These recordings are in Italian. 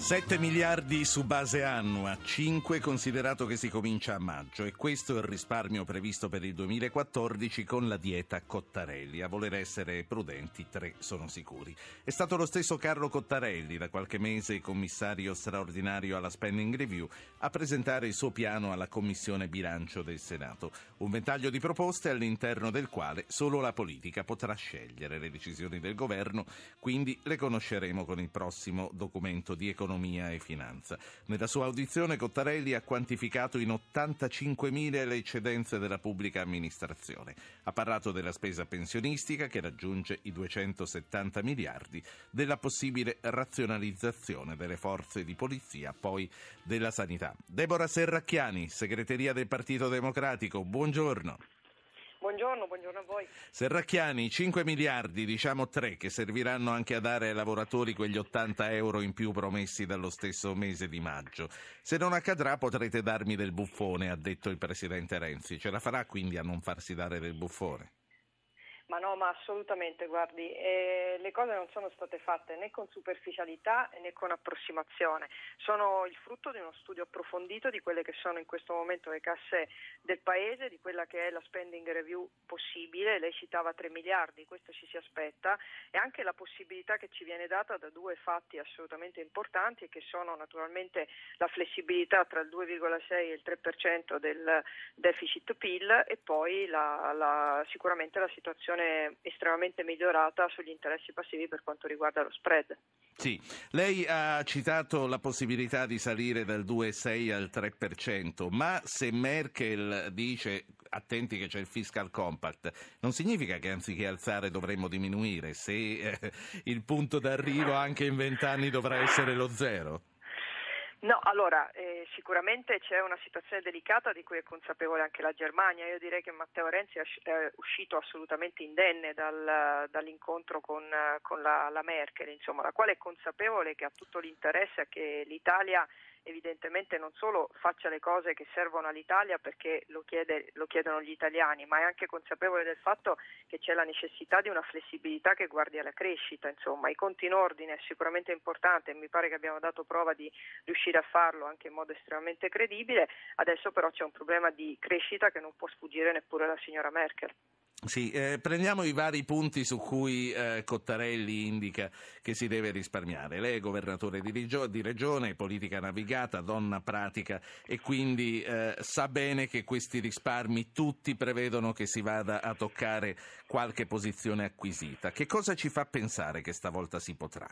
7 miliardi su base annua, 5 considerato che si comincia a maggio e questo è il risparmio previsto per il 2014 con la dieta Cottarelli. A voler essere prudenti, tre sono sicuri. È stato lo stesso Carlo Cottarelli, da qualche mese commissario straordinario alla Spending Review, a presentare il suo piano alla Commissione Bilancio del Senato. Un ventaglio di proposte all'interno del quale solo la politica potrà scegliere le decisioni del governo, quindi le conosceremo con il prossimo documento di economia economia e finanza. Nella sua audizione Cottarelli ha quantificato in 85.000 le eccedenze della pubblica amministrazione. Ha parlato della spesa pensionistica che raggiunge i 270 miliardi, della possibile razionalizzazione delle forze di polizia, poi della sanità. Deborah Serracchiani, segreteria del Partito Democratico, buongiorno. Buongiorno, buongiorno a voi. Serracchiani, 5 miliardi, diciamo 3, che serviranno anche a dare ai lavoratori quegli 80 euro in più promessi dallo stesso mese di maggio. Se non accadrà potrete darmi del buffone, ha detto il Presidente Renzi. Ce la farà quindi a non farsi dare del buffone? Ma no, ma assolutamente, guardi, eh, le cose non sono state fatte né con superficialità né con approssimazione, sono il frutto di uno studio approfondito di quelle che sono in questo momento le casse del Paese, di quella che è la spending review possibile, lei citava 3 miliardi, questo ci si aspetta, e anche la possibilità che ci viene data da due fatti assolutamente importanti che sono naturalmente la flessibilità tra il 2,6 e il 3% del deficit PIL e poi la, la, sicuramente la situazione situazione estremamente migliorata sugli interessi passivi per quanto riguarda lo spread. Sì, lei ha citato la possibilità di salire dal 2,6 al 3%, ma se Merkel dice attenti che c'è il fiscal compact, non significa che anziché alzare dovremmo diminuire, se eh, il punto d'arrivo anche in vent'anni dovrà essere lo zero? No, allora eh, sicuramente c'è una situazione delicata di cui è consapevole anche la Germania. Io direi che Matteo Renzi è uscito assolutamente indenne dal, dall'incontro con, con la, la, Merkel, insomma, la quale è consapevole che ha tutto l'interesse a che l'Italia evidentemente non solo faccia le cose che servono all'Italia perché lo, chiede, lo, chiedono gli italiani, ma è anche consapevole del fatto che c'è la necessità di una flessibilità che guardi alla crescita. Insomma, i conti in ordine è sicuramente importante e mi pare che abbiamo dato prova di riuscire a farlo anche in modo estremamente credibile. Adesso però c'è un problema di crescita che non può sfuggire neppure alla signora Merkel. Sì, eh, prendiamo i vari punti su cui eh, Cottarelli indica che si deve risparmiare. Lei è governatore di, regio- di regione, politica navigata, donna pratica e quindi eh, sa bene che questi risparmi tutti prevedono che si vada a toccare qualche posizione acquisita. Che cosa ci fa pensare che stavolta si potrà?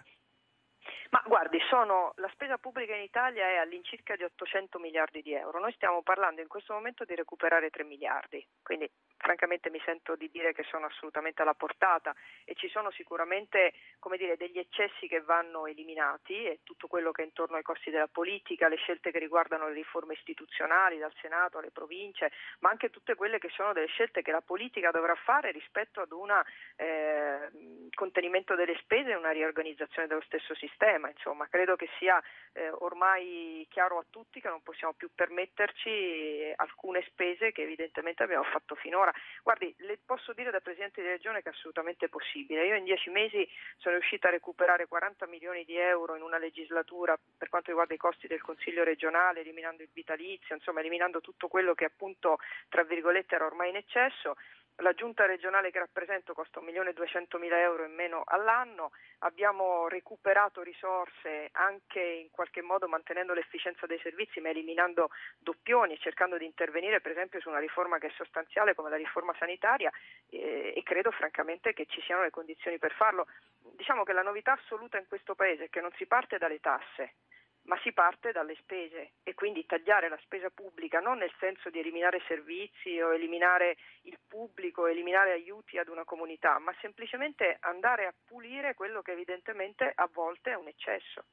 Ma guardi, sono, la spesa pubblica in Italia è all'incirca di 800 miliardi di euro. Noi stiamo parlando in questo momento di recuperare 3 miliardi, quindi francamente mi sento di dire che sono assolutamente alla portata e ci sono sicuramente dire, degli eccessi che vanno eliminati e tutto quello che è intorno ai costi della politica, le scelte che riguardano le riforme istituzionali dal Senato alle province, ma anche tutte quelle che sono delle scelte che la politica dovrà fare rispetto ad un eh, contenimento delle spese e una riorganizzazione dello stesso sistema. Insomma, credo che sia eh, ormai chiaro a tutti che non possiamo più permetterci alcune spese che evidentemente abbiamo fatto finora Ora, guardi, le posso dire da Presidente di Regione che è assolutamente possibile. Io in dieci mesi sono riuscita a recuperare 40 milioni di euro in una legislatura per quanto riguarda i costi del Consiglio regionale, eliminando il vitalizio, insomma eliminando tutto quello che appunto, tra virgolette, era ormai in eccesso la giunta regionale che rappresento costa 1.200.000 euro in meno all'anno, abbiamo recuperato risorse anche in qualche modo mantenendo l'efficienza dei servizi ma eliminando doppioni e cercando di intervenire per esempio su una riforma che è sostanziale come la riforma sanitaria eh, e credo francamente che ci siano le condizioni per farlo. Diciamo che la novità assoluta in questo Paese è che non si parte dalle tasse, ma si parte dalle spese e quindi tagliare la spesa pubblica non nel senso di eliminare servizi o eliminare il pubblico, eliminare aiuti ad una comunità, ma semplicemente andare a pulire quello che evidentemente a volte è un eccesso.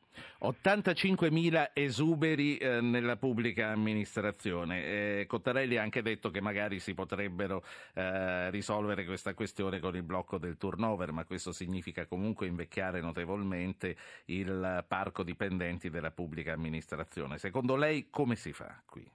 85.000 esuberi eh, nella pubblica amministrazione. Eh, Cottarelli ha anche detto che magari si potrebbero eh, risolvere questa questione con il blocco del turnover, ma questo significa comunque invecchiare notevolmente il parco dipendenti della pubblica amministrazione. Secondo lei come si fa qui?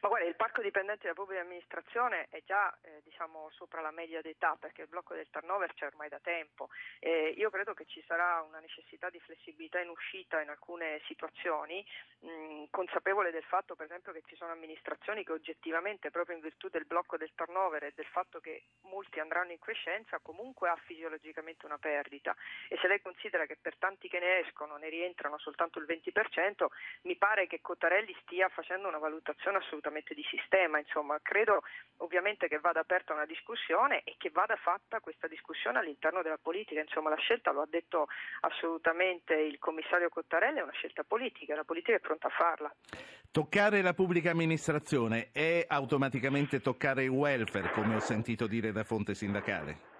Ma guarda, il parco dipendenti della pubblica amministrazione è già eh, diciamo, sopra la media d'età perché il blocco del turnover c'è ormai da tempo. Eh, io credo che ci sarà una necessità di flessibilità in uscita in alcune situazioni, mh, consapevole del fatto per esempio che ci sono amministrazioni che oggettivamente proprio in virtù del blocco del turnover e del fatto che molti andranno in crescenza comunque ha fisiologicamente una perdita e se lei considera che per tanti che ne escono ne rientrano soltanto il 20%, mi pare che Cottarelli stia facendo una valutazione assolutamente di sistema, insomma, credo ovviamente che vada aperta una discussione e che vada fatta questa discussione all'interno della politica, insomma, la scelta lo ha detto assolutamente il commissario Cottarelli, è una scelta politica, la politica è pronta a farla. Toccare la pubblica amministrazione è automaticamente toccare il welfare, come ho sentito dire da fonte sindacale?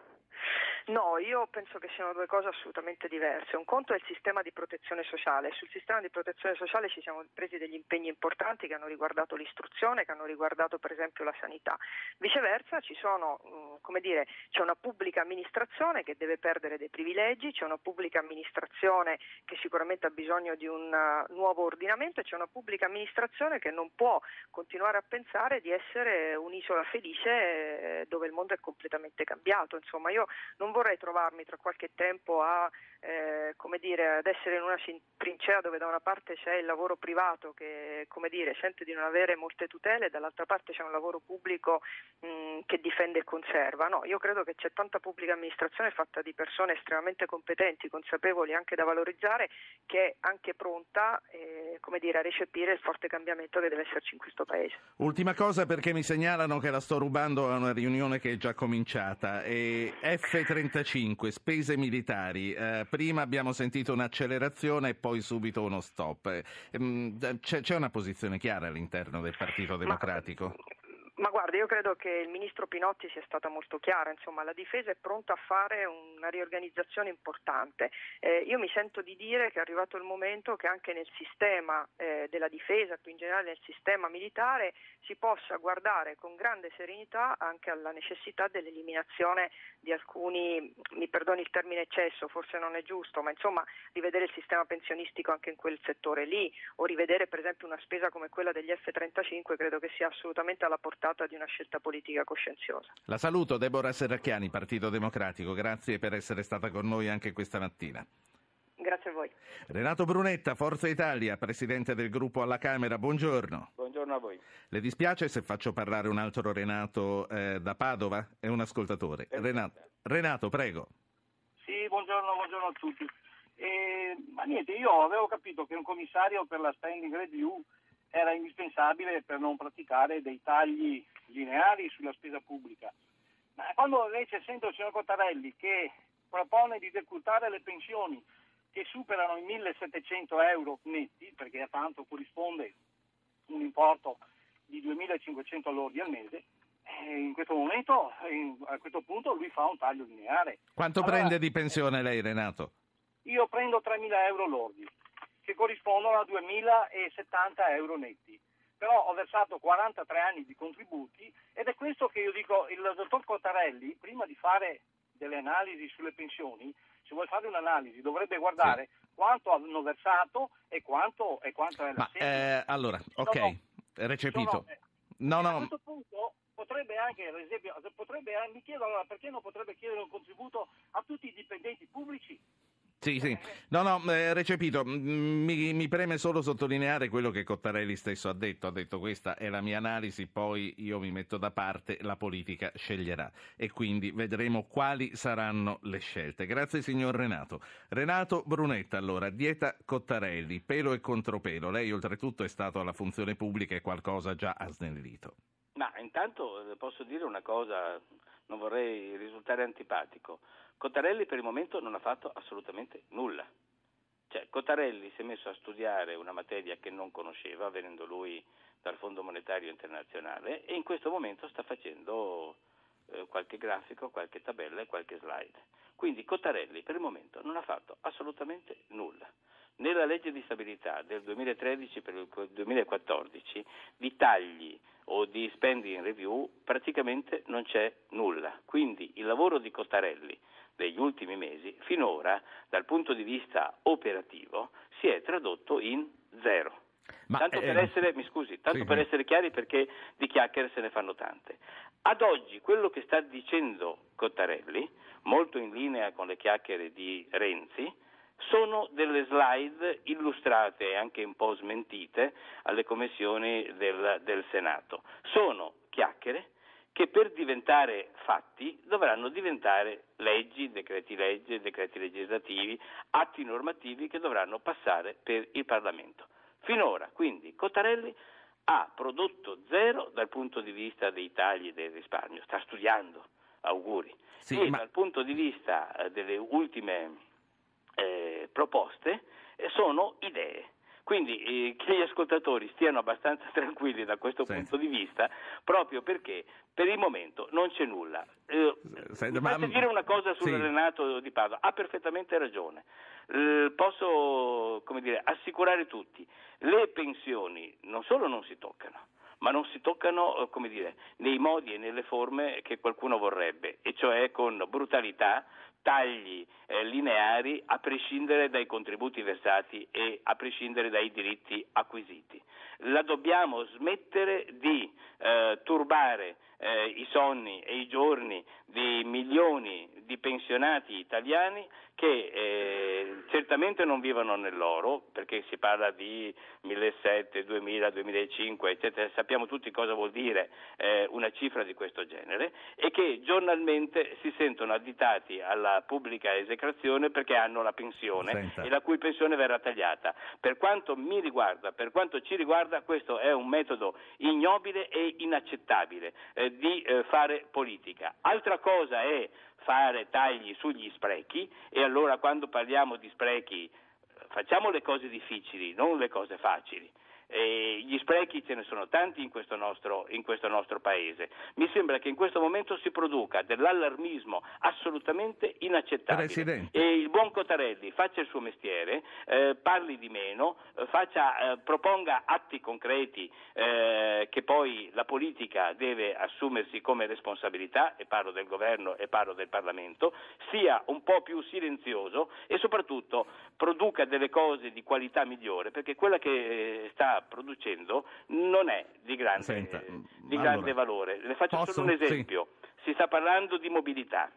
No, io penso che siano due cose assolutamente diverse. Un conto è il sistema di protezione sociale. Sul sistema di protezione sociale ci siamo presi degli impegni importanti che hanno riguardato l'istruzione, che hanno riguardato per esempio la sanità. Viceversa sono, mm, dire, c'è una pubblica amministrazione che deve perdere dei privilegi, c'è una pubblica amministrazione che sicuramente ha bisogno di un uh, nuovo ordinamento e c'è una pubblica amministrazione che non può continuare a pensare di essere un'isola felice eh, dove il mondo è completamente cambiato. Insomma, io non vorrei trovarmi tra qualche tempo a, eh, dire, ad essere in una trincea dove da una parte c'è il lavoro privato che dire, sente di non avere molte tutele e dall'altra parte c'è un lavoro pubblico mh, che difende e conserva. No, io credo che c'è tanta pubblica amministrazione fatta di persone estremamente competenti, consapevoli anche da valorizzare, che è anche pronta eh, dire, a recepire il forte cambiamento che deve esserci in questo Paese. Ultima cosa perché mi segnalano che la sto rubando a una riunione che è già cominciata. E F30 35, spese militari. Eh, prima abbiamo sentito un'accelerazione e poi subito uno stop. Eh, c'è, c'è, una posizione chiara all'interno del Partito Democratico? Ma... Ma guarda, io credo che il ministro Pinotti sia stata molto chiara, insomma la difesa è pronta a fare una riorganizzazione importante. Eh, io mi sento di dire che è arrivato il momento che anche nel sistema eh, della difesa, più in generale nel sistema militare, si possa guardare con grande serenità anche alla necessità dell'eliminazione di alcuni, mi perdoni il termine eccesso, forse non è giusto, ma insomma rivedere il sistema pensionistico anche in quel settore lì o rivedere per esempio una spesa come quella degli F-35 credo che sia assolutamente alla portata portata di una scelta politica coscienziosa. La saluto, Deborah Serracchiani, Partito Democratico. Grazie per essere stata con noi anche questa mattina. Grazie a voi. Renato Brunetta, Forza Italia, Presidente del gruppo alla Camera, buongiorno. Buongiorno a voi. Le dispiace se faccio parlare un altro Renato eh, da Padova? È un ascoltatore. Renato, Renato, prego. Sì, buongiorno, buongiorno a tutti. Eh, ma niente, io avevo capito che un commissario per la standing review era indispensabile per non praticare dei tagli lineari sulla spesa pubblica. Ma quando invece sento il signor Cottarelli che propone di decurtare le pensioni che superano i 1700 euro netti, perché a tanto corrisponde un importo di 2500 lordi al mese, eh, in questo momento, a questo punto, lui fa un taglio lineare. Quanto allora, prende di pensione lei, Renato? Io prendo 3.000 euro lordi che corrispondono a 2.070 euro netti. Però ho versato 43 anni di contributi ed è questo che io dico, il dottor Cottarelli, prima di fare delle analisi sulle pensioni, se vuole fare un'analisi dovrebbe guardare sì. quanto hanno versato e quanto, e quanto è la Ma, eh, allora, ok, no, recepito. Sono, no, no. A questo punto potrebbe anche, ad esempio, potrebbe, mi chiedo allora perché non potrebbe chiedere un contributo a tutti i dipendenti pubblici sì, sì. No, no, eh, recepito. Mi, mi, preme solo sottolineare quello che Cottarelli stesso ha detto. Ha detto questa è la mia analisi, poi io mi metto da parte, la politica sceglierà. E quindi vedremo quali saranno le scelte. Grazie signor Renato. Renato Brunetta, allora, dieta Cottarelli, pelo e contropelo. Lei oltretutto è stato alla funzione pubblica e qualcosa già ha snellito. Ma intanto eh, posso dire una cosa, non vorrei risultare antipatico. Cottarelli per il momento non ha fatto assolutamente nulla. Cioè, Cottarelli si è messo a studiare una materia che non conosceva, venendo lui dal Fondo Monetario Internazionale, e in questo momento sta facendo eh, qualche grafico, qualche tabella e qualche slide. Quindi Cottarelli per il momento non ha fatto assolutamente nulla. Nella legge di stabilità del 2013 per il 2014 di tagli o di spending review praticamente non c'è nulla. Quindi il lavoro di Cottarelli degli ultimi mesi, finora dal punto di vista operativo, si è tradotto in zero. Ma, tanto, eh, per essere, mi scusi, tanto sì, per essere chiari perché di chiacchiere se ne fanno tante. Ad oggi quello che sta dicendo Cottarelli, molto in linea con le chiacchiere di Renzi, sono delle slide illustrate e anche un po' smentite alle commissioni del, del Senato. Sono chiacchiere che per diventare fatti dovranno diventare leggi, decreti legge, decreti legislativi, atti normativi che dovranno passare per il Parlamento. Finora, quindi, Cottarelli ha prodotto zero dal punto di vista dei tagli del risparmio, sta studiando, auguri, sì, e ma... dal punto di vista eh, delle ultime eh, proposte eh, sono idee. Quindi eh, che gli ascoltatori stiano abbastanza tranquilli da questo sì. punto di vista, proprio perché per il momento non c'è nulla. Eh, Senta, ma... dire una cosa sul sì. Renato di Padova, ha perfettamente ragione. Eh, posso dire, assicurare tutti, le pensioni non solo non si toccano, ma non si toccano eh, dire, nei modi e nelle forme che qualcuno vorrebbe, e cioè con brutalità, tagli eh, lineari a prescindere dai contributi versati e a prescindere dai diritti acquisiti. La dobbiamo smettere di eh, turbare eh, i sonni e i giorni di milioni di pensionati italiani che eh, certamente non vivono nell'oro, perché si parla di 1700, 2000, 2005, eccetera, sappiamo tutti cosa vuol dire eh, una cifra di questo genere, e che giornalmente si sentono additati alla pubblica esecrazione perché hanno la pensione Senta. e la cui pensione verrà tagliata. Per quanto mi riguarda, per quanto ci riguarda, questo è un metodo ignobile e inaccettabile eh, di eh, fare politica. Altra cosa è fare tagli sugli sprechi e allora quando parliamo di sprechi facciamo le cose difficili, non le cose facili. Gli sprechi ce ne sono tanti in questo, nostro, in questo, nostro, paese. Mi sembra che in questo momento si produca dell'allarmismo assolutamente inaccettabile. Presidente. E il buon Cotarelli faccia il suo mestiere, eh, parli di meno, eh, faccia, eh, proponga atti concreti eh, che poi la politica deve assumersi come responsabilità, e parlo del governo e parlo del Parlamento, sia un po' più silenzioso e soprattutto produca delle cose di qualità migliore, perché quella che eh, sta producendo non è di grande, Senta, di grande valore. Le faccio posso? solo un esempio. Sì. Si sta parlando di mobilità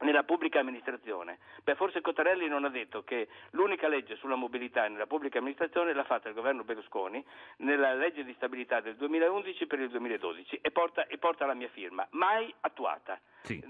nella pubblica amministrazione. Beh, forse Cottarelli non ha detto che l'unica legge sulla mobilità nella pubblica amministrazione l'ha fatta il governo Berlusconi nella legge di stabilità del 2011 per il 2012 e porta, e porta la mia firma, mai attuata. Sì.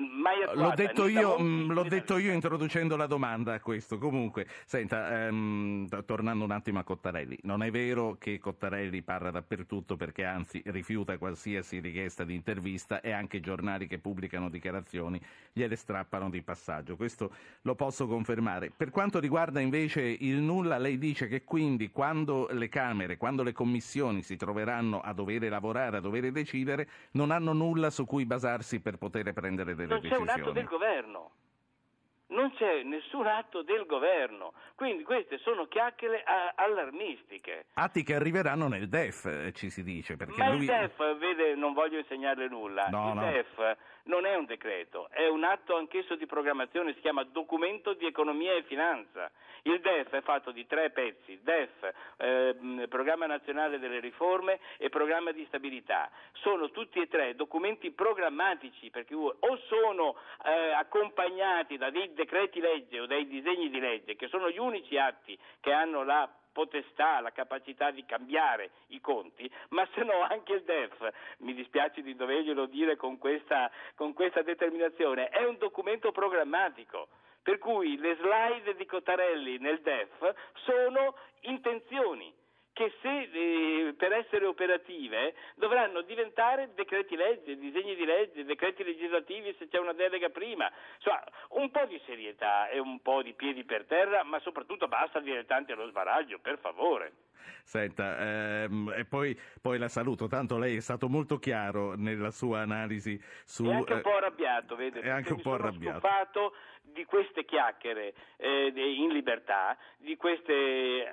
L'ho, detto io, mm, l'ho detto io, introducendo la domanda a questo. Comunque, senta, ehm, tornando un attimo a Cottarelli, non è vero che Cottarelli parla dappertutto perché anzi rifiuta qualsiasi richiesta di intervista e anche i giornali che pubblicano dichiarazioni gliele strappano di passaggio. Questo lo posso confermare. Per quanto riguarda invece il nulla, lei dice che quindi quando le Camere, quando le commissioni si troveranno a dover lavorare, a dover decidere, non hanno nulla su cui basarsi per poter prendere prendere delle non decisioni. Non c'è un atto del governo. Non c'è nessun atto del governo, quindi queste sono chiacchiere allarmistiche. Atti che arriveranno nel DEF, eh, ci si dice. Ma lui... il DEF, vede, non voglio insegnarle nulla, no, il no. DEF non è un decreto, è un atto anch'esso di programmazione, si chiama documento di economia e finanza. Il DEF è fatto di tre pezzi, DEF, eh, Programma Nazionale delle Riforme e Programma di Stabilità. Sono tutti e tre documenti programmatici perché o sono eh, accompagnati da dei decreti legge o dai disegni di legge che sono gli unici atti che hanno la potestà, la capacità di cambiare i conti, ma se no anche il DEF, mi dispiace di doverglielo dire con questa, con questa determinazione, è un documento programmatico. Per cui le slide di Cottarelli nel DEF sono intenzioni che se, eh, per essere operative dovranno diventare decreti legge, disegni di legge, decreti legislativi se c'è una delega prima. Insomma, un po' di serietà e un po' di piedi per terra, ma soprattutto basta dilettanti allo sbaraglio, per favore. Senta, ehm, e poi, poi, la saluto, tanto lei è stato molto chiaro nella sua analisi su... È anche un po' arrabbiato, vede? È anche un po' arrabbiato. Di queste chiacchiere eh, in libertà, di questi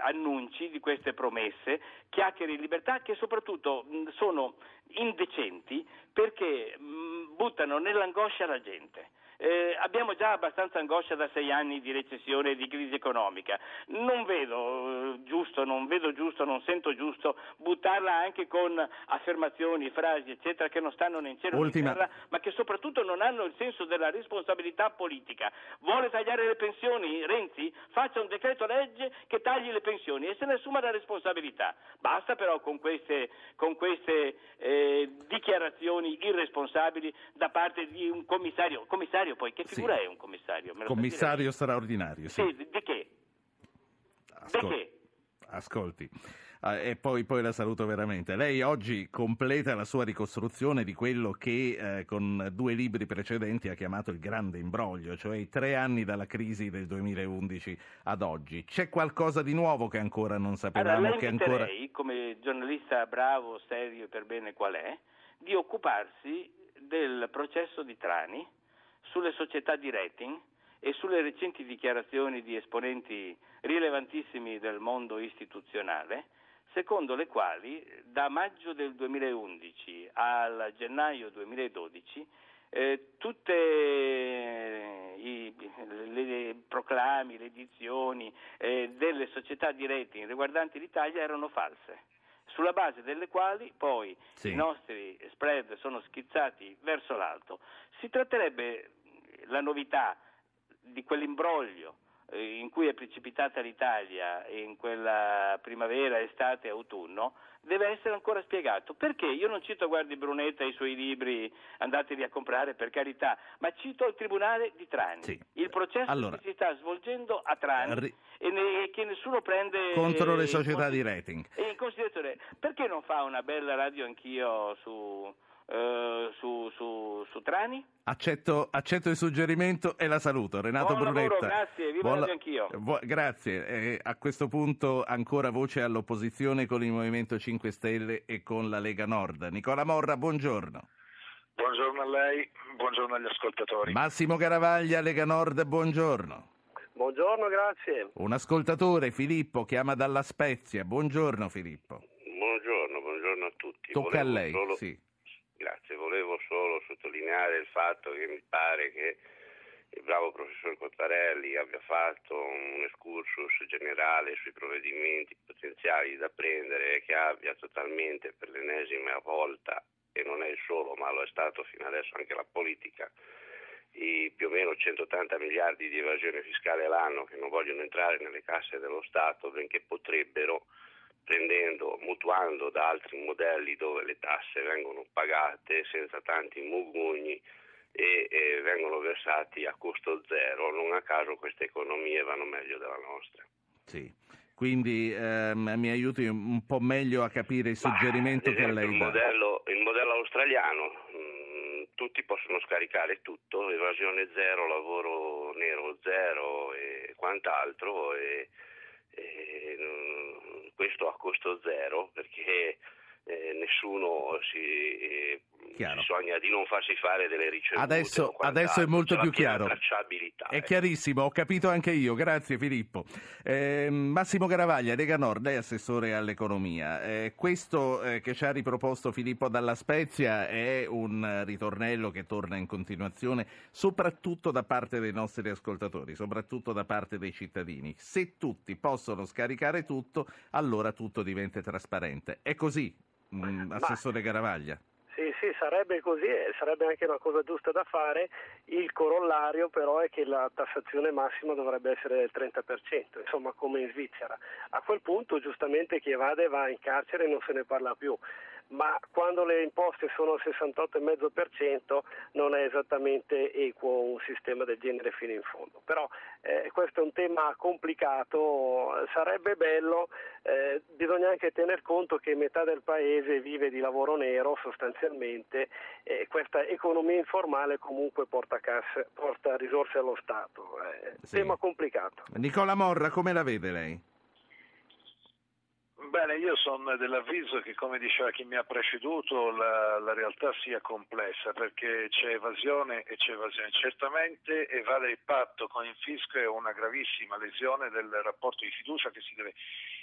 annunci, di queste promesse, chiacchiere in libertà che soprattutto mh, sono indecenti perché mh, buttano nell'angoscia la gente Eh, abbiamo già abbastanza angoscia da sei anni di recessione e di crisi economica. Non vedo eh, giusto, non vedo giusto, non sento giusto buttarla anche con affermazioni, frasi, eccetera, che non stanno né in cielo né in terra, ma che soprattutto non hanno il senso della responsabilità politica. Vuole tagliare le pensioni? Renzi? Faccia un decreto legge che tagli le pensioni e se ne assuma la responsabilità. Basta però con queste, con queste eh, dichiarazioni irresponsabili da parte di un commissario. Commissario poi, che Sì. figura è un commissario? Commissario straordinario, sì. Sì, di, di che? Ascol- Perché? Ascolti. Ah, e poi, poi la saluto veramente. Lei oggi completa la sua ricostruzione di quello che eh, con due libri precedenti ha chiamato il grande imbroglio, cioè i tre anni dalla crisi del 2011 ad oggi. C'è qualcosa di nuovo che ancora non Allora, sapevamo? la che ancora... come giornalista bravo, serio e per bene qual è, di occuparsi del processo di Trani sulle società di rating e sulle recenti dichiarazioni di esponenti rilevantissimi del mondo istituzionale, secondo le quali da maggio del 2011 al gennaio 2012 eh, tutte i le, le proclami, le edizioni eh, delle società di rating riguardanti l'Italia erano false, sulla base delle quali poi Sì. i nostri spread sono schizzati verso l'alto. Si tratterebbe la novità di quell'imbroglio in cui è precipitata l'Italia in quella primavera, estate, autunno, deve essere ancora spiegato. Perché? Io non cito Guardi Brunetta e i suoi libri, andateli a comprare per carità, ma cito il Tribunale di Trani, Sì. il processo Allora. che si sta svolgendo a Trani Ri- e, ne- e che nessuno prende Contro le eh, società in di rating. e in considerazione, perché non fa una bella radio anch'io su, eh, su, su, su Trani? Accetto, accetto il suggerimento e la saluto. Renato Buon Brunetta. lavoro, grazie, viva Buon Anch'io. bu- grazie. Eh, a questo punto ancora voce all'opposizione con il Movimento 5 Stelle e con la Lega Nord. Nicola Morra, buongiorno. Buongiorno a lei, buongiorno agli ascoltatori. Massimo Garavaglia, Lega Nord, buongiorno. Buongiorno, grazie. Un ascoltatore, Filippo, chiama dalla Spezia. Buongiorno Filippo. Buongiorno, buongiorno a tutti. Tocca a Volevo lei. solo- Sì. Grazie, volevo solo sottolineare il fatto che mi pare che il bravo professor Cottarelli abbia fatto un excursus generale sui provvedimenti potenziali da prendere e che abbia totalmente per l'ennesima volta, e non è il solo, ma lo è stato fino adesso anche la politica, i più o meno 180 miliardi di evasione fiscale l'anno che non vogliono entrare nelle casse dello Stato, benché potrebbero, prendendo, mutuando da altri modelli dove le tasse vengono pagate senza tanti mugugni e, e vengono versati a costo zero. Non a caso queste economie vanno meglio della nostra. Sì. Quindi ehm, mi aiuti un po' meglio a capire il suggerimento ad che lei il dà. modello, il modello australiano, mh, tutti possono scaricare tutto, evasione zero, lavoro nero zero e quant'altro, e, e, mh, questo a costo zero perché eh, nessuno si, eh, Chiaro. si sogna di non farsi fare delle ricevute. Adesso- adesso è molto più chiaro. tracciabilità, È ecco. chiarissimo, ho capito anche io, grazie Filippo. Eh, Massimo Garavaglia, Lega Nord, lei è assessore all'economia. Eh, questo eh, che ci ha riproposto Filippo Dalla Spezia è un eh, ritornello che torna in continuazione, soprattutto da parte dei nostri ascoltatori, soprattutto da parte dei cittadini. Se tutti possono scaricare tutto, allora tutto diventa trasparente. È così, mm, assessore Garavaglia? Sì, sì, sarebbe così e sarebbe anche una cosa giusta da fare. Il corollario però è che la tassazione massima dovrebbe essere del 30%, insomma come in Svizzera. A quel punto giustamente chi evade va in carcere e non se ne parla più. Ma quando le imposte sono al 68,5% non è esattamente equo un sistema del genere fino in fondo. Però eh, questo è un tema complicato, sarebbe bello, eh, bisogna anche tener conto che metà del paese vive di lavoro nero sostanzialmente e questa economia informale comunque porta, casse, porta risorse allo Stato. È Sì. tema complicato. Nicola Morra, come la vede lei? Bene, io sono dell'avviso che, come diceva chi mi ha preceduto, la, la realtà sia complessa perché c'è evasione e c'è evasione. Certamente evadere il patto con il fisco è una gravissima lesione del rapporto di fiducia che si deve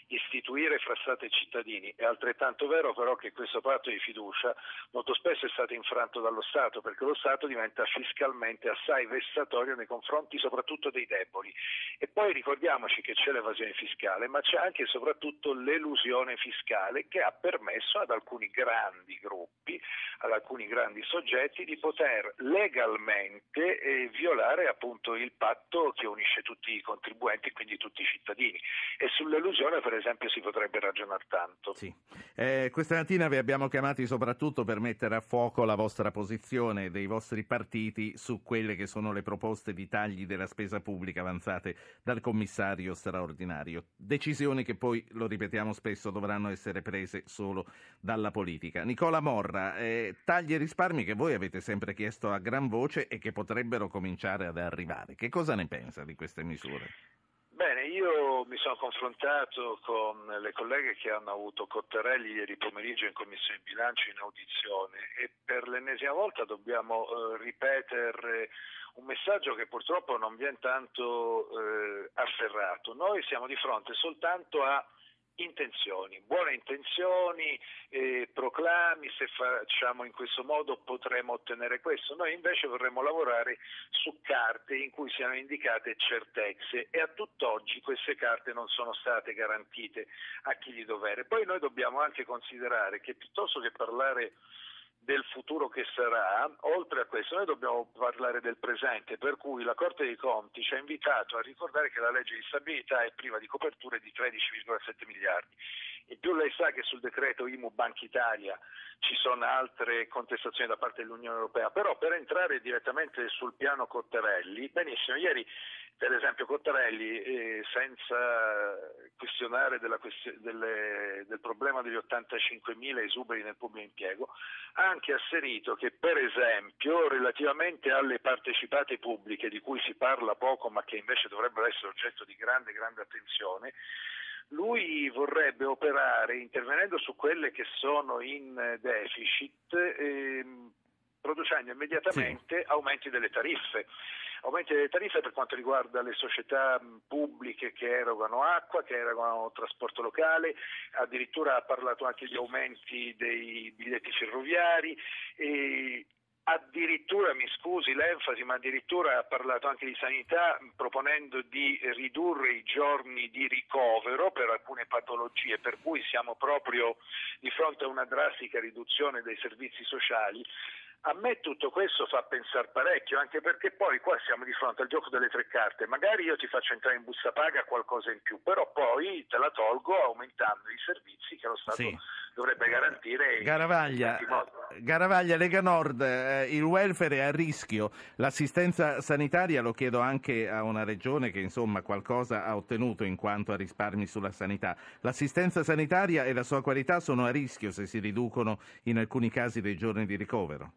istituire fra Stato e cittadini. È altrettanto vero però che questo patto di fiducia molto spesso è stato infranto dallo Stato perché lo Stato diventa fiscalmente assai vessatorio nei confronti soprattutto dei deboli. E poi ricordiamoci che c'è l'evasione fiscale, ma c'è anche e soprattutto l'elusione fiscale che ha permesso ad alcuni grandi gruppi, ad alcuni grandi soggetti di poter legalmente eh, violare appunto il patto che unisce tutti i contribuenti, quindi tutti i cittadini. E sull'elusione per esempio si potrebbe ragionare tanto. Sì. Eh, questa mattina vi abbiamo chiamati soprattutto per mettere a fuoco la vostra posizione dei vostri partiti su quelle che sono le proposte di tagli della spesa pubblica avanzate dal commissario straordinario. Decisioni che poi, lo ripetiamo spesso, dovranno essere prese solo dalla politica. Nicola Morra, eh, tagli e risparmi che voi avete sempre chiesto a gran voce e che potrebbero cominciare ad arrivare. Che cosa ne pensa di queste misure? Bene, io mi sono confrontato con le colleghe che hanno avuto Cottarelli ieri pomeriggio in Commissione Bilancio in audizione e per l'ennesima volta dobbiamo eh, ripetere un messaggio che purtroppo non viene tanto eh, afferrato. Noi siamo di fronte soltanto a intenzioni, buone intenzioni, eh, proclami, se facciamo in questo modo potremo ottenere questo. Noi invece vorremmo lavorare su carte in cui siano indicate certezze e a tutt'oggi queste carte non sono state garantite a chi di dovere. Poi noi dobbiamo anche considerare che piuttosto che parlare del futuro che sarà, oltre a questo noi dobbiamo parlare del presente, per cui la Corte dei Conti ci ha invitato a ricordare che la legge di stabilità è priva di coperture di 13,7 miliardi. In più lei sa che sul decreto IMU Banca Italia ci sono altre contestazioni da parte dell'Unione Europea, però per entrare direttamente sul piano Cottarelli, benissimo, ieri per esempio Cottarelli, eh, senza questionare question- delle, del problema degli 85.000 esuberi nel pubblico impiego, ha anche asserito che per esempio relativamente alle partecipate pubbliche, di cui si parla poco ma che invece dovrebbero essere oggetto di grande, grande attenzione, lui vorrebbe operare intervenendo su quelle che sono in deficit, ehm, producendo immediatamente sì. aumenti delle tariffe aumenti delle tariffe per quanto riguarda le società pubbliche che erogano acqua, che erogano trasporto locale, addirittura ha parlato anche di aumenti dei biglietti ferroviari e addirittura, mi scusi l'enfasi, ma addirittura ha parlato anche di sanità proponendo di ridurre i giorni di ricovero per alcune patologie, per cui siamo proprio di fronte a una drastica riduzione dei servizi sociali. A me tutto questo fa pensare parecchio, anche perché poi qua siamo di fronte al gioco delle tre carte. Magari io ti faccio entrare in busta paga qualcosa in più, però poi te la tolgo aumentando i servizi che lo Stato sì. dovrebbe garantire. Garavaglia, Garavaglia Lega Nord, eh, il welfare è a rischio. L'assistenza sanitaria lo chiedo anche a una regione che insomma qualcosa ha ottenuto in quanto a risparmi sulla sanità. L'assistenza sanitaria e la sua qualità sono a rischio se si riducono in alcuni casi dei giorni di ricovero.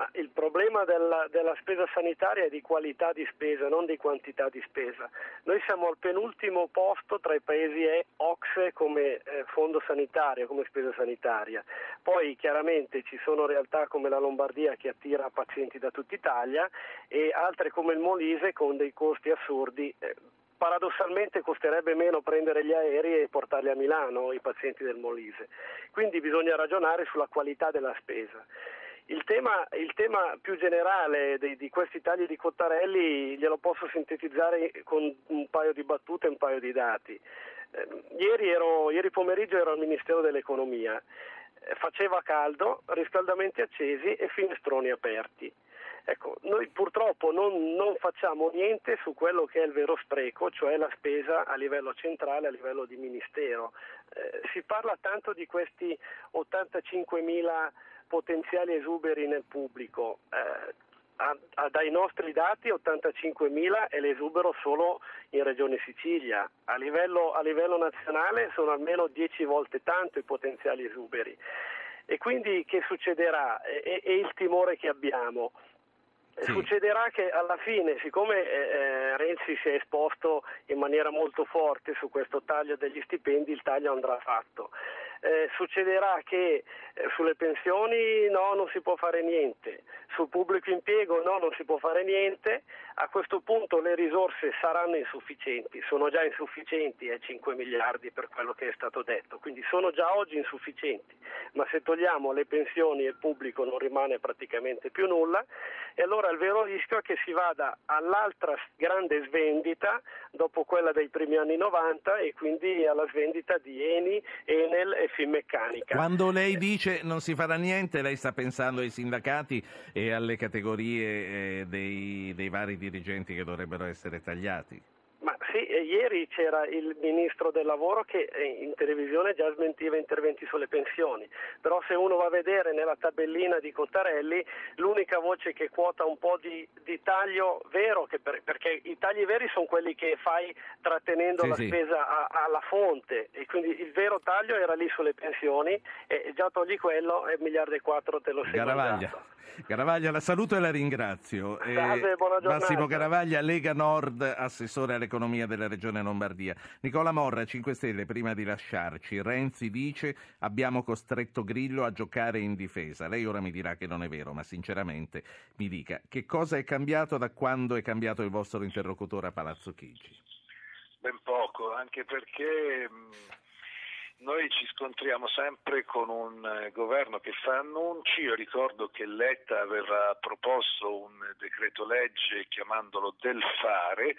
Ma il problema della, della, spesa sanitaria è di qualità di spesa, non di quantità di spesa. Noi siamo al penultimo posto tra i paesi OXE come eh, fondo sanitario, come spesa sanitaria. Poi chiaramente ci sono realtà come la Lombardia che attira pazienti da tutta Italia e altre come il Molise con dei costi assurdi. Eh, paradossalmente costerebbe meno prendere gli aerei e portarli a Milano i pazienti del Molise. Quindi bisogna ragionare sulla qualità della spesa. Il tema, il tema, più generale di, di, questi tagli di Cottarelli glielo posso sintetizzare con un paio di battute e un paio di dati. Eh, ieri, ero, ieri, pomeriggio ero al Ministero dell'Economia, eh, faceva caldo, riscaldamenti accesi e finestroni aperti. Ecco, noi purtroppo non, non, facciamo niente su quello che è il vero spreco, cioè la spesa a livello centrale, a livello di ministero. Eh, si parla tanto di questi 85 mila potenziali esuberi nel pubblico. Eh, a, a, dai nostri dati 85.000 è l'esubero solo in Regione Sicilia. A livello, a livello nazionale sono almeno 10 volte tanto i potenziali esuberi. E quindi che succederà? È, è il timore che abbiamo. Sì. Succederà che alla fine, siccome eh, eh, Renzi si è esposto in maniera molto forte su questo taglio degli stipendi, il taglio andrà fatto. Eh, succederà che eh, sulle pensioni no, non si può fare niente, sul pubblico impiego no, non si può fare niente, a questo punto le risorse saranno insufficienti, sono già insufficienti ai 5 miliardi per quello che è stato detto, quindi sono già oggi insufficienti, ma se togliamo le pensioni e il pubblico non rimane praticamente più nulla e allora il vero rischio è che si vada all'altra grande svendita dopo quella dei primi anni 90 e quindi alla svendita di Eni, Enel e Finmeccanica. Quando lei dice non si farà niente, lei sta pensando ai sindacati e alle categorie eh, dei, dei vari dirigenti che dovrebbero essere tagliati? Sì, ieri c'era il ministro del lavoro che eh, in televisione già smentiva interventi sulle pensioni, però se uno va a vedere nella tabellina di Cottarelli l'unica voce che quota un po' di, di taglio vero, per, perché i tagli veri sono quelli che fai trattenendo sì, la sì. spesa a, alla fonte. E quindi il vero taglio era lì sulle pensioni e già togli quello e miliardi e quattro te lo sei Garavaglia, la saluto e la ringrazio. Eh, Salve, buona giornata. Massimo Garavaglia, Lega Nord, assessore all'economia della Regione Lombardia. Nicola Morra, 5 Stelle, prima di lasciarci, Renzi dice abbiamo costretto Grillo a giocare in difesa. Lei ora mi dirà che non è vero, ma sinceramente mi dica che cosa è cambiato da quando è cambiato il vostro interlocutore a Palazzo Chigi? Ben poco, anche perché noi ci scontriamo sempre con un eh, governo che fa annunci. Io ricordo che Letta aveva proposto un decreto legge chiamandolo del fare.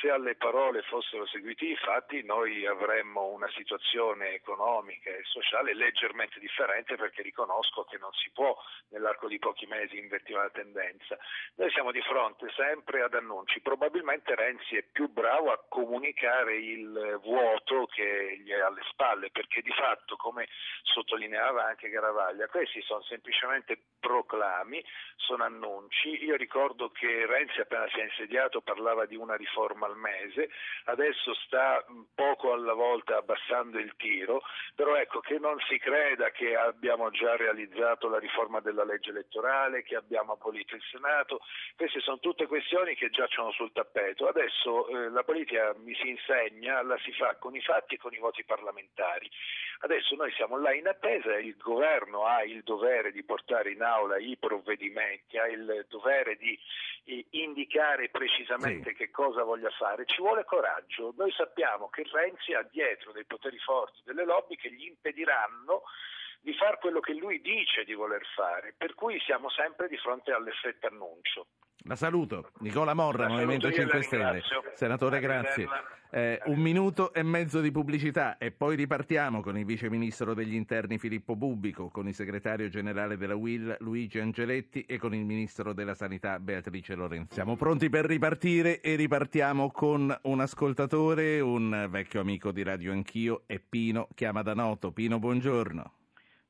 Se alle parole fossero seguiti i fatti, noi avremmo una situazione economica e sociale leggermente differente perché riconosco che non si può nell'arco di pochi mesi invertire la tendenza. Noi siamo di fronte sempre ad annunci. Probabilmente Renzi è più bravo a comunicare il vuoto che gli è alle spalle perché di fatto, come sottolineava anche Garavaglia, questi sono semplicemente proclami, sono annunci. Io ricordo che Renzi appena si è insediato parlava di una riforma al mese, adesso sta poco alla volta abbassando il tiro, però ecco che non si creda che abbiamo già realizzato la riforma della legge elettorale, che abbiamo abolito il Senato, queste sono tutte questioni che giacciono sul tappeto. Adesso eh, la politica mi si insegna, la si fa con i fatti e con i voti parlamentari. Adesso noi siamo là in attesa, il governo ha il dovere di portare in aula i provvedimenti, ha il dovere di indicare precisamente Sì. che cosa voglia fare. Ci vuole coraggio. Noi sappiamo che Renzi ha dietro dei poteri forti, delle lobby che gli impediranno di fare quello che lui dice di voler fare, per cui siamo sempre di fronte all'effetto annuncio. La saluto. Nicola Morra, Movimento saluto io e 5 la Stelle. Senatore, grazie. Eh, un minuto e mezzo di pubblicità e poi ripartiamo con il Vice Ministro degli Interni Filippo Bubbico, con il Segretario Generale della UIL Luigi Angeletti e con il Ministro della Sanità Beatrice Lorenzi. Siamo pronti per ripartire e ripartiamo con un ascoltatore, un vecchio amico di Radio Anch'io, è Pino, chiama da Noto. Pino, buongiorno.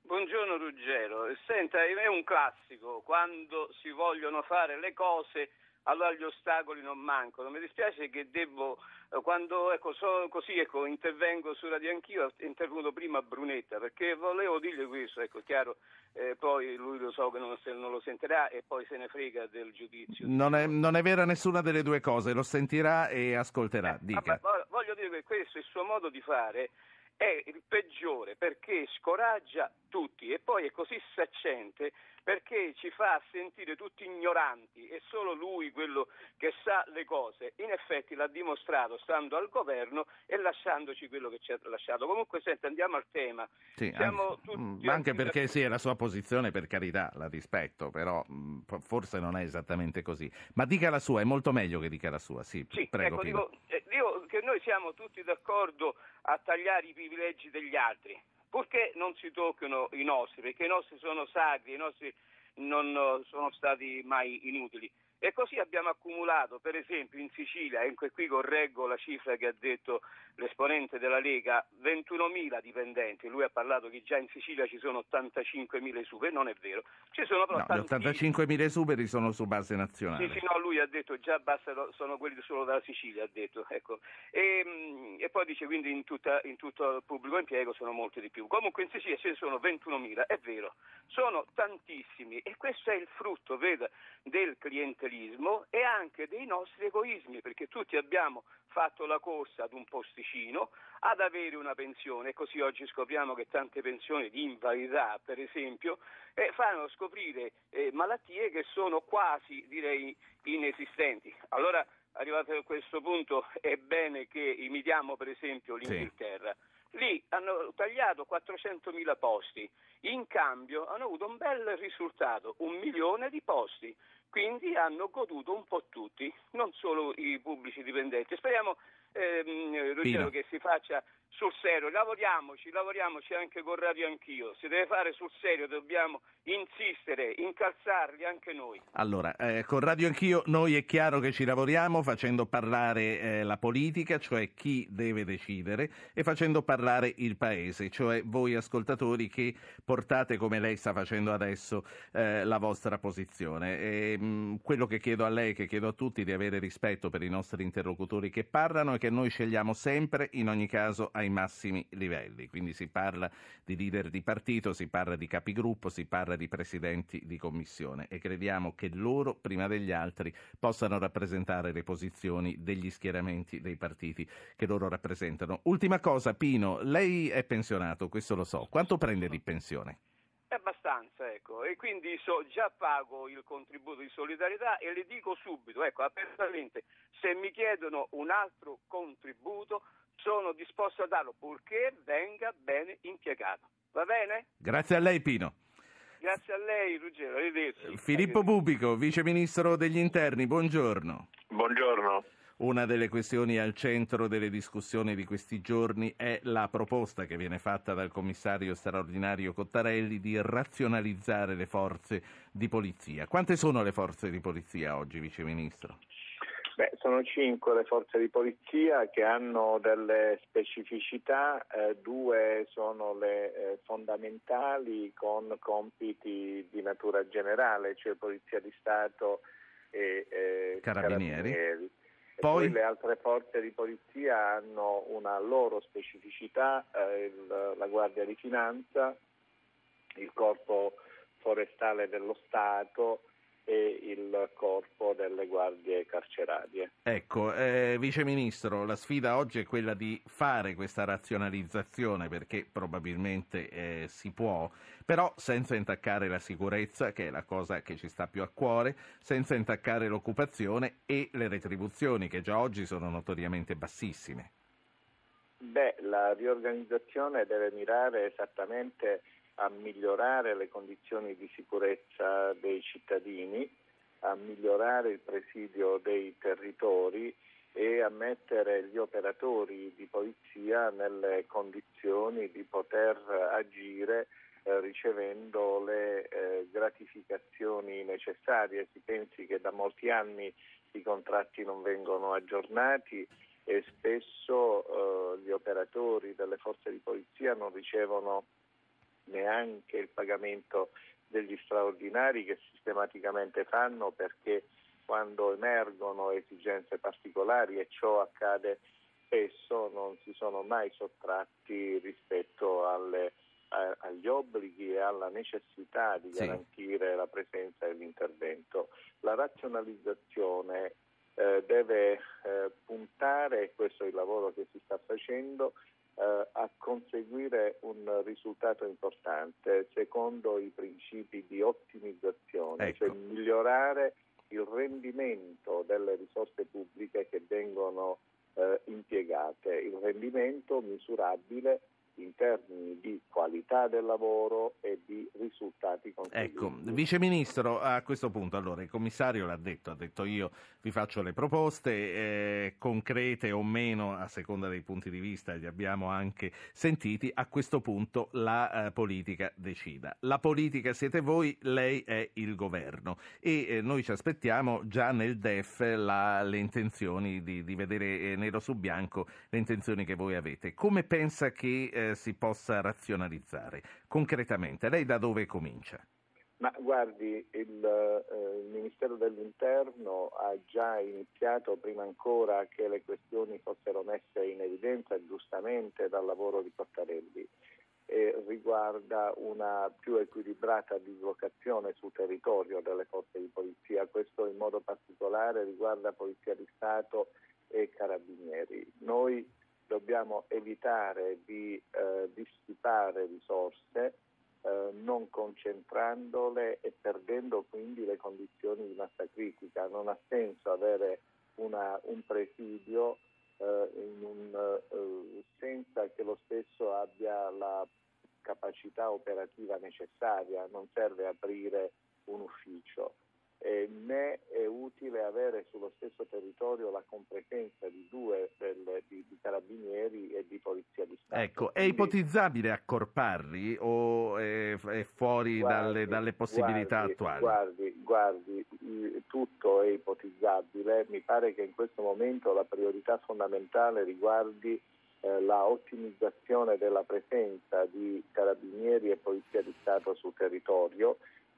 Buongiorno Ruggero, senta, è un classico, quando si vogliono fare le cose allora gli ostacoli non mancano. Mi dispiace che devo, eh, quando ecco, so, così ecco, intervengo su Radio Anch'io, è intervenuto prima Brunetta, perché volevo dirgli questo, ecco, chiaro, eh, poi lui lo so che non, non lo sentirà e poi se ne frega del giudizio. Non è, non è vera nessuna delle due cose, lo sentirà e ascolterà. Ah, ma- voglio dire che questo, il suo modo di fare, è il peggiore perché scoraggia tutti. E poi è così saccente perché ci fa sentire tutti ignoranti e solo lui quello che sa le cose. In effetti l'ha dimostrato stando al governo e lasciandoci quello che ci ha lasciato. Comunque senta, andiamo al tema. Sì, Siamo anche, tutti mm, anche perché sì, è la sua posizione, per carità, la rispetto, però mm, forse non è esattamente così. Ma dica la sua, è molto meglio che dica la sua, sì, Sì, prego ecco, dico, eh, dico che noi siamo tutti d'accordo a tagliare i privilegi degli altri, purché non si tocchino i nostri, perché i nostri sono sacri, i nostri non eh, sono stati mai inutili. E così abbiamo accumulato, per esempio in Sicilia, e qui correggo la cifra che ha detto l'esponente della Lega, 21.000 dipendenti. Lui ha parlato che già in Sicilia ci sono 85.000 esuberi, non è vero. Ci sono però No, gli tantissimi. 85.000 esuberi sono su base nazionale. Sì, sì, no, lui ha detto già basta, sono quelli solo dalla Sicilia, ha detto. Ecco. E, mm, e poi dice quindi in, tutta- in tutto il pubblico impiego sono molti di più. Comunque in Sicilia ce ne sono 21.000, è vero, sono tantissimi e questo è il frutto, veda, del clientelismo. e anche dei nostri egoismi, perché tutti abbiamo fatto la corsa ad un posticino, ad avere una pensione, così oggi scopriamo che tante pensioni di invalidità, per esempio, eh, fanno scoprire eh, malattie che sono quasi, direi, inesistenti. Allora, arrivato a questo punto, è bene che imitiamo, per esempio, l'Inghilterra. Sì. Lì hanno tagliato 400.000 posti, in cambio hanno avuto un bel risultato, un milione di posti, quindi hanno goduto un po' tutti, non solo i pubblici dipendenti. Speriamo, ehm, Ruggero, che si faccia sul serio, lavoriamoci, lavoriamoci anche con Radio Anch'io, si deve fare sul serio, dobbiamo insistere, incalzarli anche noi. Allora, eh, con Radio Anch'io noi è chiaro che ci lavoriamo facendo parlare eh, la politica, cioè chi deve decidere, e facendo parlare il paese, cioè voi ascoltatori che portate come lei sta facendo adesso eh, la vostra posizione. E, mh, mm, quello che chiedo a lei, che chiedo a tutti, di avere rispetto per i nostri interlocutori che parlano e che noi scegliamo sempre, in ogni caso, ai massimi livelli. Quindi si parla di leader di partito, si parla di capigruppo, si parla di presidenti di commissione e crediamo che loro, prima degli altri, possano rappresentare le posizioni degli schieramenti dei partiti che loro rappresentano. Ultima cosa, Pino, lei è pensionato, questo lo so. Quanto prende di pensione? abbastanza, ecco, e quindi so, già pago il contributo di solidarietà e le dico subito, ecco, apertamente, se mi chiedono un altro contributo sono disposto a darlo purché venga bene impiegato. Va bene? Grazie a lei Pino. Grazie a lei Ruggero, arrivederci. Filippo Bubico, Vice Ministro degli Interni, buongiorno. Buongiorno. Una delle questioni al centro delle discussioni di questi giorni è la proposta che viene fatta dal commissario straordinario Cottarelli di razionalizzare le forze di polizia. Quante sono le forze di polizia oggi, Vice Ministro? Beh, sono cinque le forze di polizia che hanno delle specificità, eh, due sono le eh, fondamentali con compiti di natura generale, cioè Polizia di Stato e eh, Carabinieri. Carabinieri. Poi... poi... le altre forze di polizia hanno una loro specificità, eh, il, la Guardia di Finanza, il Corpo Forestale dello Stato, e il corpo delle guardie carcerarie. Ecco, eh, Vice Ministro, la sfida oggi è quella di fare questa razionalizzazione perché probabilmente eh, si può, però senza intaccare la sicurezza, che è la cosa che ci sta più a cuore, senza intaccare l'occupazione e le retribuzioni che già oggi sono notoriamente bassissime. Beh, la riorganizzazione deve mirare esattamente a migliorare le condizioni di sicurezza dei cittadini, a migliorare il presidio dei territori e a mettere gli operatori di polizia nelle condizioni di poter agire eh, ricevendo le eh, gratificazioni necessarie. Si pensi che da molti anni i contratti non vengono aggiornati e spesso eh, gli operatori delle forze di polizia non ricevono neanche il pagamento degli straordinari che sistematicamente fanno perché quando emergono esigenze particolari e ciò accade spesso non si sono mai sottratti rispetto alle, a, agli obblighi e alla necessità di sì. garantire la presenza e l'intervento. La razionalizzazione eh, deve eh, puntare, questo è il lavoro che si sta facendo, eh, a conseguire un risultato importante secondo i principi di ottimizzazione, ecco. cioè migliorare il rendimento delle risorse pubbliche che vengono eh, impiegate, il rendimento misurabile in termini di qualità del lavoro e di risultati conseguiti. Ecco, Vice Ministro, a questo punto, allora, il commissario l'ha detto, ha detto io vi faccio le proposte, eh, concrete o meno, a seconda dei punti di vista, li abbiamo anche sentiti, a questo punto la eh, politica decida. La politica siete voi, lei è il governo e eh, noi ci aspettiamo già nel DEF la, le intenzioni di, di vedere eh, nero su bianco le intenzioni che voi avete. Come pensa che eh, si possa razionalizzare? Concretamente, lei da dove comincia? Ma guardi, il, eh, il, Ministero dell'Interno ha già iniziato, prima ancora che le questioni fossero messe in evidenza giustamente dal lavoro di Cottarelli, e riguarda una più equilibrata dislocazione sul territorio delle forze di polizia. Questo in modo particolare riguarda Polizia di Stato e Carabinieri. Noi dobbiamo evitare di eh, dissipare risorse eh, non concentrandole e perdendo quindi le condizioni di massa critica. Non ha senso avere una, un presidio eh, un, eh, senza che lo stesso abbia la capacità operativa necessaria, non serve aprire un ufficio eh, né è utile avere sullo stesso territorio la compresenza di due del, di, di, carabinieri e di polizia di Stato. Ecco, è ipotizzabile accorparli o è, è fuori guardi, dalle, dalle, possibilità guardi, attuali? Guardi, guardi, tutto è ipotizzabile, mi pare che in questo momento la priorità fondamentale riguardi eh, la ottimizzazione della presenza di carabinieri e polizia di Stato sul territorio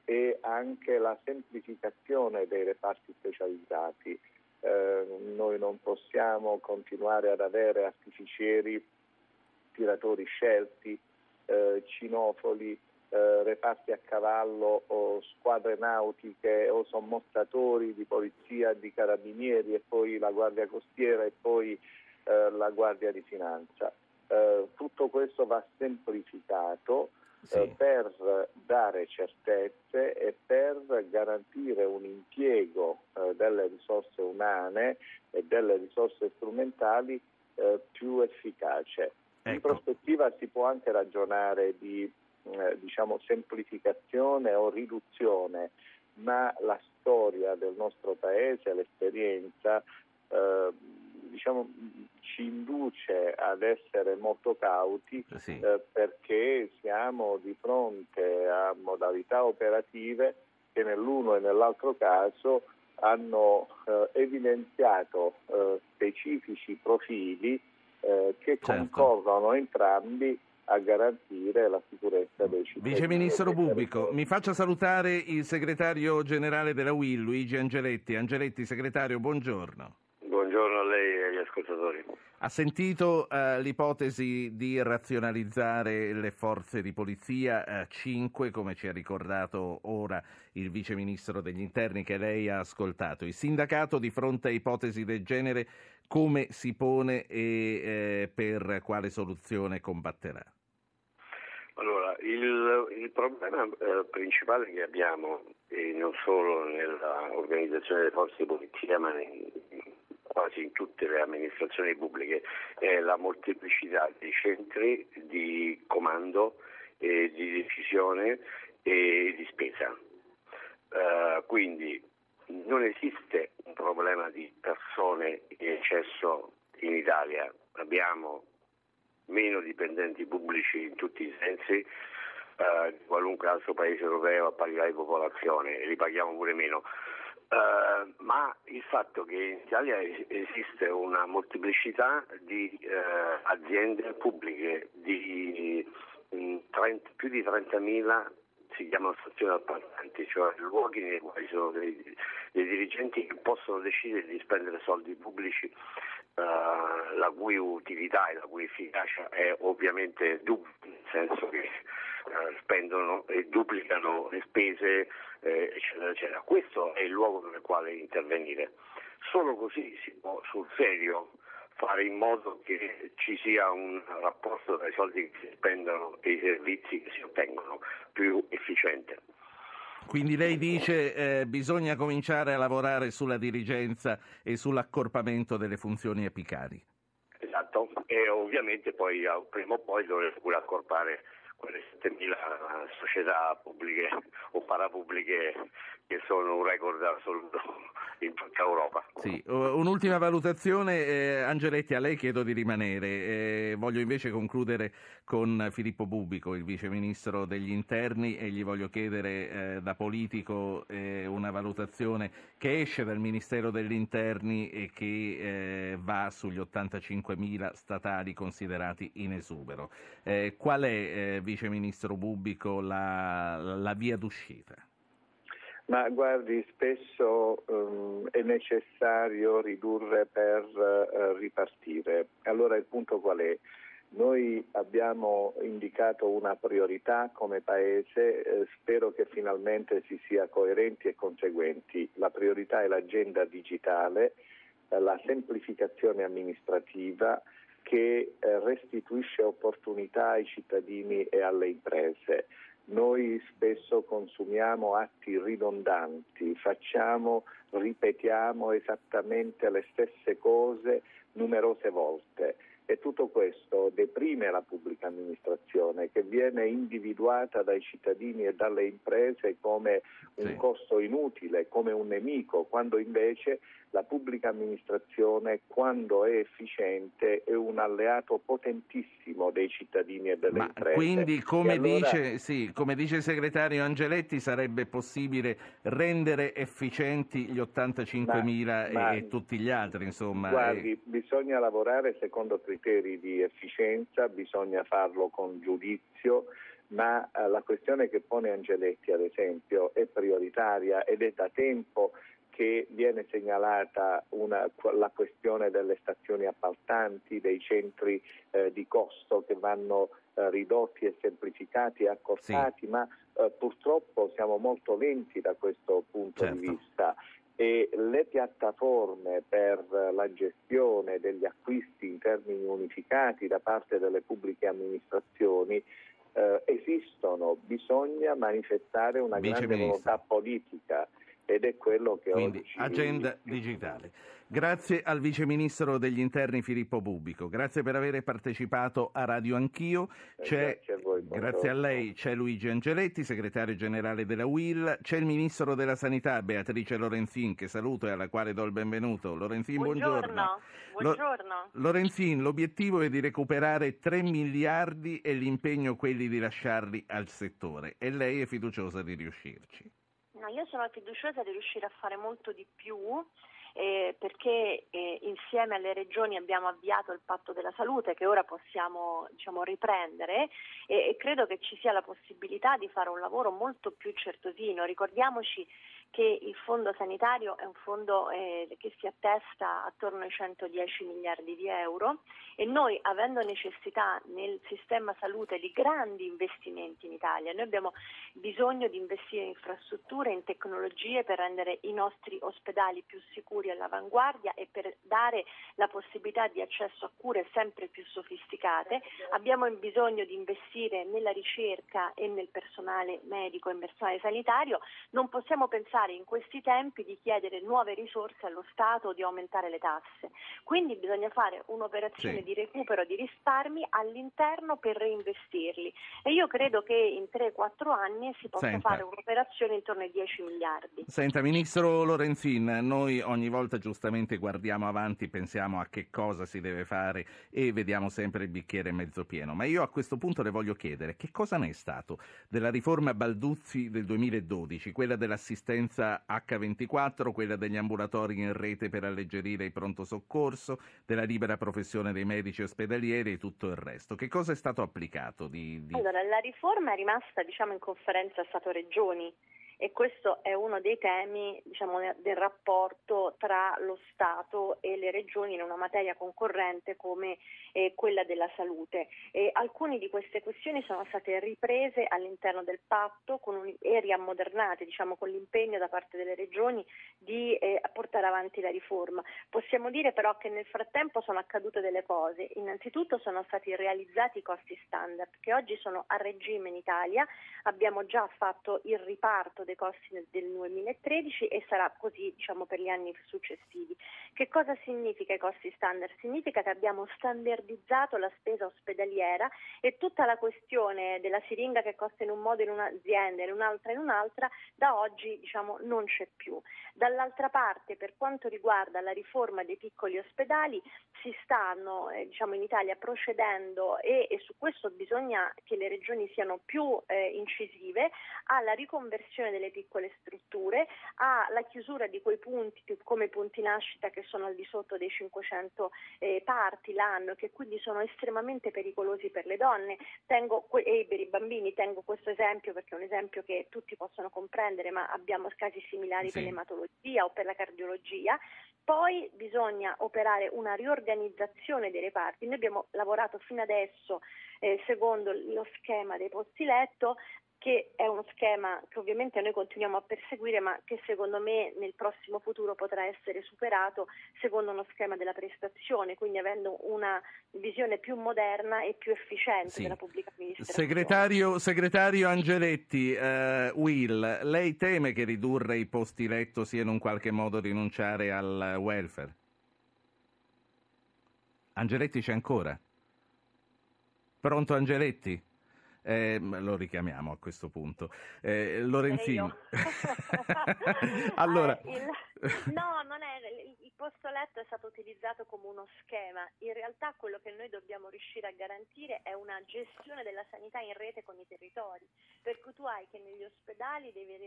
e anche la semplificazione dei reparti specializzati. Eh, noi non possiamo continuare ad avere artificieri, tiratori scelti, eh, cinofoli, eh, reparti a cavallo o squadre nautiche o sommostratori di polizia, di carabinieri e poi la guardia costiera e poi eh, la guardia di finanza. Eh, tutto questo va semplificato sì. eh, per dare certezze e per garantire un impiego eh, delle risorse umane e delle risorse strumentali eh, più efficace. Ecco. In prospettiva si può anche ragionare di eh, diciamo, semplificazione o riduzione, ma la storia del nostro Paese, l'esperienza, eh, diciamo, ci induce ad essere molto cauti sì. eh, perché siamo di fronte a modalità operative che nell'uno e nell'altro caso hanno eh, evidenziato eh, specifici profili eh, che certo. concorrono entrambi a garantire la sicurezza dei cittadini. Vice Ministro Bubico, mi faccia salutare il segretario generale della UIL, Luigi Angeletti. Angeletti, segretario, buongiorno. Buongiorno a lei ascoltatori. Ha sentito uh, l'ipotesi di razionalizzare le forze di polizia, uh, 5 come ci ha ricordato ora il Vice Ministro degli Interni che lei ha ascoltato. Il sindacato di fronte a ipotesi del genere come si pone e eh, per quale soluzione combatterà? Allora, il, il problema eh, principale che abbiamo, e non solo nell'organizzazione delle forze di polizia, ma in, quasi in tutte le amministrazioni pubbliche, è la molteplicità dei centri di comando, e di decisione e di spesa. Uh, quindi non esiste un problema di persone in eccesso in Italia, abbiamo meno dipendenti pubblici in tutti i sensi uh, di qualunque altro paese europeo a parità di popolazione e li paghiamo pure meno. Uh, ma il fatto che in Italia esiste una molteplicità di uh, aziende pubbliche, di mh, 30, più di 30.000 si chiamano stazioni appaltanti, cioè luoghi nei quali sono dei, dei dirigenti che possono decidere di spendere soldi pubblici. Uh, la cui utilità e la cui efficacia è ovviamente dubbia, nel senso che spendono e duplicano le spese eh, eccetera, eccetera. Questo è il luogo nel quale intervenire. Solo così si può sul serio fare in modo che ci sia un rapporto tra i soldi che si spendono e i servizi che si ottengono più efficiente. Quindi lei dice che eh, bisogna cominciare a lavorare sulla dirigenza e sull'accorpamento delle funzioni apicali. Esatto, e ovviamente poi prima o poi dovremo pure accorpare quelle 7.000 società pubbliche o parapubbliche che sono un record assoluto in tutta Europa. Sì. Un'ultima valutazione, eh, Angeletti, a lei chiedo di rimanere. Eh, voglio invece concludere con Filippo Bubico, il Vice Ministro degli Interni, e gli voglio chiedere eh, da politico eh, una valutazione che esce dal Ministero degli Interni e che eh, va sugli 85.000 statali considerati in esubero. Eh, qual è, Vice Ministro Bubico, la, la via d'uscita? Ma guardi, spesso um, è necessario ridurre per uh, ripartire. Allora il punto qual è? Noi abbiamo indicato una priorità come Paese, eh, spero che finalmente si sia coerenti e conseguenti. La priorità è l'agenda digitale, la semplificazione amministrativa che eh, restituisce opportunità ai cittadini e alle imprese. Noi spesso consumiamo atti ridondanti, facciamo, ripetiamo esattamente le stesse cose numerose volte e tutto questo deprime la pubblica amministrazione che viene individuata dai cittadini e dalle imprese come un sì. costo inutile, come un nemico, quando invece la pubblica amministrazione, quando è efficiente, è un alleato potentissimo dei cittadini e delle Ma imprese. Quindi, come, allora... dice, sì, come dice il segretario Angeletti, sarebbe possibile rendere efficienti gli 85.000 ma, e, ma, tutti gli altri, insomma. Guardi, e... bisogna lavorare secondo criteri di efficienza, bisogna farlo con giudizio ma eh, la questione che pone Angeletti, ad esempio, è prioritaria ed è da tempo che viene segnalata una, la questione delle stazioni appaltanti, dei centri eh, di costo che vanno eh, ridotti e semplificati e accorpati, sì. ma eh, purtroppo siamo molto lenti da questo punto certo. di vista e le piattaforme per la gestione degli acquisti in termini unificati da parte delle pubbliche amministrazioni eh, esistono, bisogna manifestare una grande volontà politica ed è quello che Quindi, oggi... agenda digitale. Grazie al Vice Ministro degli Interni Filippo Bubico, grazie per aver partecipato a Radio Anch'io. Eh, grazie, a voi, grazie a lei c'è Luigi Angeletti, segretario generale della UIL, c'è il Ministro della Sanità Beatrice Lorenzin che saluto e alla quale do il benvenuto. Lorenzin, buongiorno. Buongiorno. buongiorno. Lorenzin, l'obiettivo è di recuperare 3 miliardi e l'impegno quelli di lasciarli al settore e lei è fiduciosa di riuscirci. No, io sono fiduciosa di riuscire a fare molto di più eh, perché eh, insieme alle regioni abbiamo avviato il patto della salute che ora possiamo diciamo, riprendere e, e credo che ci sia la possibilità di fare un lavoro molto più certosino. Ricordiamoci che il fondo sanitario è un fondo eh, che si attesta attorno ai 110 miliardi di euro e noi avendo necessità nel sistema salute di grandi investimenti in Italia, noi abbiamo bisogno di investire in infrastrutture, in tecnologie per rendere i nostri ospedali più sicuri all'avanguardia e per dare la possibilità di accesso a cure sempre più sofisticate, abbiamo bisogno di investire nella ricerca e nel personale medico e personale sanitario, non possiamo pensare pensare in questi tempi di chiedere nuove risorse allo Stato o di aumentare le tasse. Quindi bisogna fare un'operazione sì. di recupero di risparmi all'interno per reinvestirli e io credo che in 3-4 anni si possa Senta. fare un'operazione intorno ai 10 miliardi. Senta, Ministro Lorenzin, noi ogni volta giustamente guardiamo avanti, pensiamo a che cosa si deve fare e vediamo sempre il bicchiere mezzo pieno, ma io a questo punto le voglio chiedere che cosa ne è stato della riforma Balduzzi del 2012, quella dell'assistenza emergenza H24, quella degli ambulatori in rete per alleggerire il pronto soccorso, della libera professione dei medici ospedalieri e tutto il resto. Che cosa è stato applicato? Di, di... Allora, la riforma è rimasta diciamo, in conferenza Stato-Regioni e questo è uno dei temi diciamo, del rapporto tra lo Stato e le regioni in una materia concorrente come eh, quella della salute. E alcune di queste questioni sono state riprese all'interno del patto un, e riammodernate diciamo, con l'impegno da parte delle regioni di eh, portare avanti la riforma. Possiamo dire però che nel frattempo sono accadute delle cose. Innanzitutto sono stati realizzati i costi standard che oggi sono a regime in Italia, abbiamo già fatto il riparto dei costi del 2013 e sarà così diciamo, per gli anni successivi. Che cosa significa i costi standard? Significa che abbiamo standardizzato la spesa ospedaliera e tutta la questione della siringa che costa in un modo in un'azienda e in un'altra in un'altra da oggi diciamo, non c'è più. Dall'altra parte per quanto riguarda la riforma dei piccoli ospedali si stanno eh, diciamo, in Italia procedendo e, e, su questo bisogna che le regioni siano più eh, incisive alla riconversione delle piccole strutture, alla chiusura di quei punti come i punti nascita che sono al di sotto dei 500 eh, parti l'anno, che quindi sono estremamente pericolosi per le donne tengo, e per i bambini. Tengo questo esempio perché è un esempio che tutti possono comprendere, ma abbiamo casi similari sì. per l'ematologia o per la cardiologia. Poi bisogna operare una riorganizzazione dei reparti. Noi abbiamo lavorato fino adesso eh, secondo lo schema dei posti letto che è uno schema che ovviamente noi continuiamo a perseguire ma che secondo me nel prossimo futuro potrà essere superato secondo uno schema della prestazione, quindi avendo una visione più moderna e più efficiente sì. della pubblica amministrazione. Segretario, segretario Angeletti, uh, Will, lei teme che ridurre i posti letto sia in un qualche modo rinunciare al welfare? Angeletti c'è ancora? Pronto Angeletti? Eh, lo richiamiamo a questo punto. Eh, Lorenzini. allora, eh, il... no, non è il posto letto è stato utilizzato come uno schema. In realtà quello che noi dobbiamo riuscire a garantire è una gestione della sanità in rete con i territori. Per cui tu hai che negli ospedali devi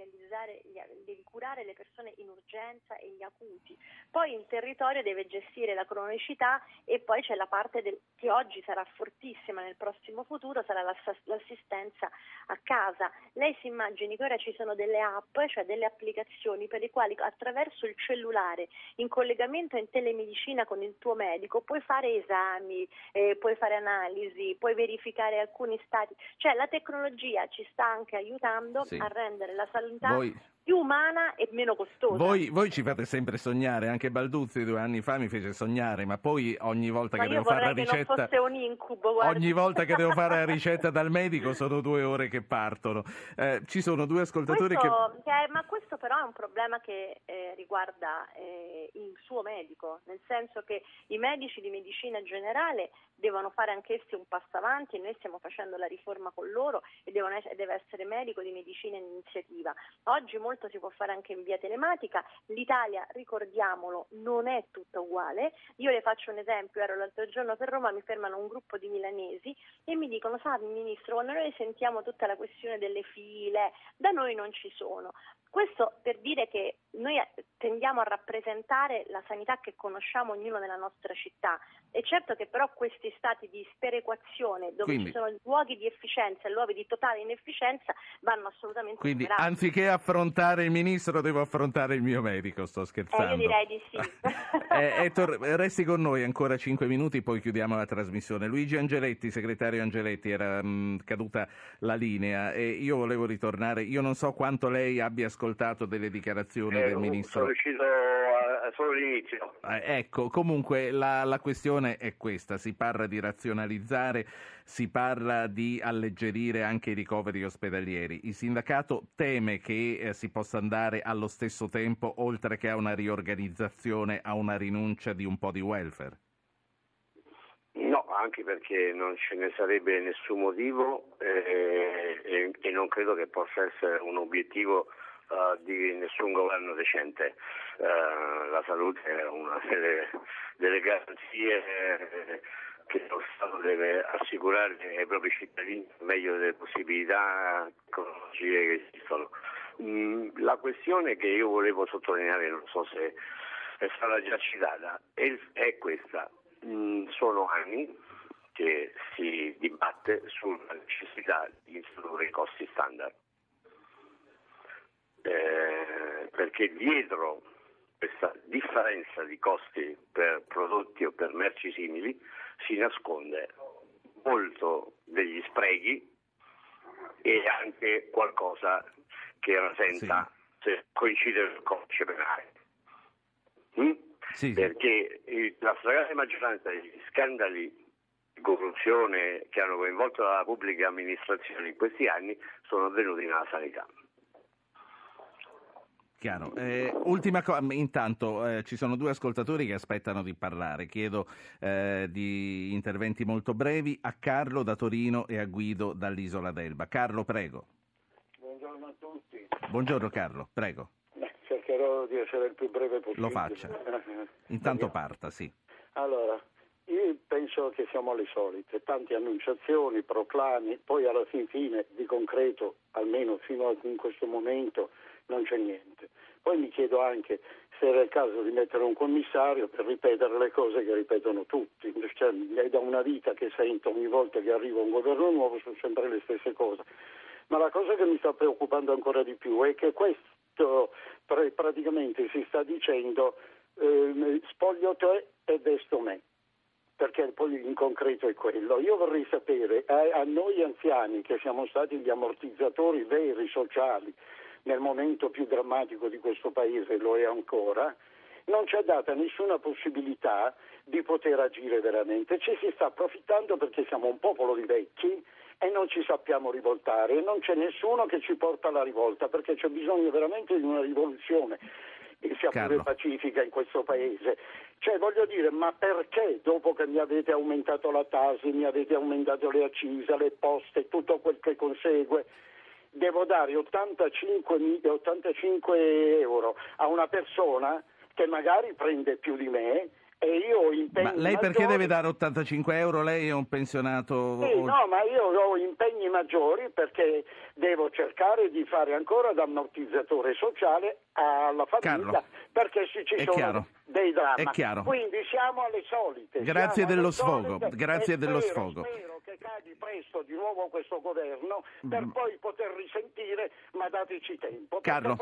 devi curare le persone in urgenza e gli acuti. Poi in territorio deve gestire la cronicità e poi c'è la parte del, che oggi sarà fortissima nel prossimo futuro, sarà l'assistenza a casa. Lei si immagini che ora ci sono delle app, cioè delle applicazioni per le quali attraverso il cellulare in collegamento collegamento in telemedicina con il tuo medico puoi fare esami, eh, puoi fare analisi, puoi verificare alcuni stati, cioè la tecnologia ci sta anche aiutando sì. a rendere la sanità Voi più umana e meno costosa. Voi, voi, ci fate sempre sognare, anche Balduzzi due anni fa mi fece sognare, ma poi ogni volta ma che devo fare la ricetta... Incubo, ogni volta che devo fare la ricetta dal medico sono due ore che partono. Eh, ci sono due ascoltatori questo, che... che... Ma questo però è un problema che eh, riguarda eh, il suo medico, nel senso che i medici di medicina generale devono fare anch'essi un passo avanti e noi stiamo facendo la riforma con loro e essere, deve essere medico di medicina in iniziativa. Oggi molti molto si può fare anche in via telematica. L'Italia, ricordiamolo, non è tutta uguale. Io le faccio un esempio, ero l'altro giorno per Roma, mi fermano un gruppo di milanesi e mi dicono, sa Ministro, quando noi sentiamo tutta la questione delle file, da noi non ci sono. Questo per dire che noi tendiamo a rappresentare la sanità che conosciamo ognuno nella nostra città. È certo che però questi stati di sperequazione, dove quindi, ci sono luoghi di efficienza e luoghi di totale inefficienza, vanno assolutamente Quindi superati. anziché affrontare il ministro, devo affrontare il mio medico, sto scherzando. Eh, io direi di sì. eh, Ettore, resti con noi ancora cinque minuti, poi chiudiamo la trasmissione. Luigi Angeletti, segretario Angeletti, era mh, caduta la linea e io volevo ritornare. Io non so quanto lei abbia ascoltato ascoltato delle dichiarazioni eh, del ministro? Sono riuscito a, solo all'inizio. Eh, ecco, comunque la, la, questione è questa, si parla di razionalizzare, si parla di alleggerire anche i ricoveri ospedalieri. Il sindacato teme che eh, si possa andare allo stesso tempo, oltre che a una riorganizzazione, a una rinuncia di un po' di welfare? No, anche perché non ce ne sarebbe nessun motivo eh, e, e, non credo che possa essere un obiettivo uh, di nessun governo decente. Uh, la salute è una delle, delle garanzie che lo Stato deve assicurare ai propri cittadini meglio delle possibilità tecnologiche che esistono. Mm, la questione che io volevo sottolineare, non so se è stata già citata, è, è questa. Mm, sono anni che si dibatte sulla necessità di introdurre i costi standard eh, perché dietro questa differenza di costi per prodotti o per merci simili si nasconde molto degli sprechi e anche qualcosa che rasenta sì. se coincide con il codice penale. Mm? Sì. Perché la stragrande maggioranza degli scandali di corruzione che hanno coinvolto la pubblica amministrazione in questi anni sono avvenuti nella sanità. Chiaro. Eh, ultima cosa, intanto eh, ci sono due ascoltatori che aspettano di parlare. Chiedo eh, di interventi molto brevi a Carlo da Torino e a Guido dall'Isola d'Elba. Carlo, prego. Buongiorno a tutti. Buongiorno Carlo, prego. Beh, cercherò di essere il più breve possibile. Lo faccia. Intanto parta, sì. Allora, io penso che siamo alle solite, tante annunciazioni, proclami, poi alla fin fine di concreto, almeno fino a in questo momento, non c'è niente. Poi mi chiedo anche se era il caso di mettere un commissario per ripetere le cose che ripetono tutti. Cioè, è da una vita che sento ogni volta che arriva un governo nuovo sono sempre le stesse cose. Ma la cosa che mi sta preoccupando ancora di più è che questo praticamente si sta dicendo eh, spoglio te e vesto me perché poi in concreto è quello. Io vorrei sapere, a, a, noi anziani che siamo stati gli ammortizzatori veri, sociali, nel momento più drammatico di questo Paese, lo è ancora, non ci è data nessuna possibilità di poter agire veramente. Ci si sta approfittando perché siamo un popolo di vecchi e non ci sappiamo rivoltare e non c'è nessuno che ci porta alla rivolta perché c'è bisogno veramente di una rivoluzione sia pure pacifica in questo paese. Cioè voglio dire, ma perché dopo che mi avete aumentato la tasi, mi avete aumentato le accise, le poste, tutto quel che consegue, devo dare 85, 85 euro a una persona che magari prende più di me e io ho impegni Ma lei perché maggiori... deve dare 85 euro? Lei è un pensionato... Sì, no, ma io ho impegni maggiori perché devo cercare di fare ancora da ammortizzatore sociale alla famiglia Carlo, perché se ci sono chiaro, dei drammi. Quindi siamo alle solite. Grazie dello sfogo, grazie dello sfogo. Che cadi presto di nuovo questo governo per mm. poi poter risentire, ma dateci tempo. Carlo,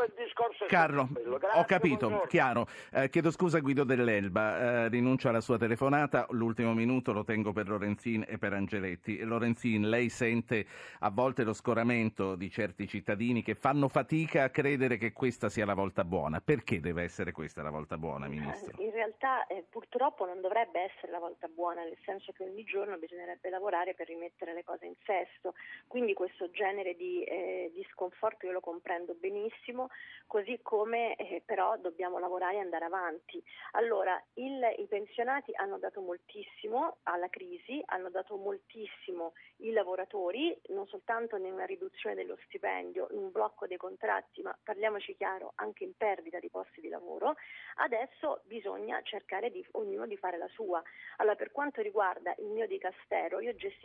Carlo Grazie, ho capito, buongiorno. chiaro. Eh, chiedo scusa Guido dell'Elba, eh, rinuncio alla sua telefonata, l'ultimo minuto lo tengo per Lorenzin e per Angeletti. Lorenzin, lei sente a volte lo scoramento di certi cittadini che fanno fatica a credere che questa sia la volta buona. Perché deve essere questa la volta buona, Ministro? In realtà eh, purtroppo non dovrebbe essere la volta buona, nel senso che ogni giorno bisognerebbe lavorare per rimettere le cose in sesto. Quindi questo genere di, eh, di sconforto io lo comprendo benissimo, così come eh, però dobbiamo lavorare e andare avanti. Allora, il, i pensionati hanno dato moltissimo alla crisi, hanno dato moltissimo i lavoratori, non soltanto in una riduzione dello stipendio, in un blocco dei contratti, ma parliamoci chiaro, anche in perdita di posti di lavoro. Adesso bisogna cercare di ognuno di fare la sua. Allora, per quanto riguarda il mio dicastero, io gestisco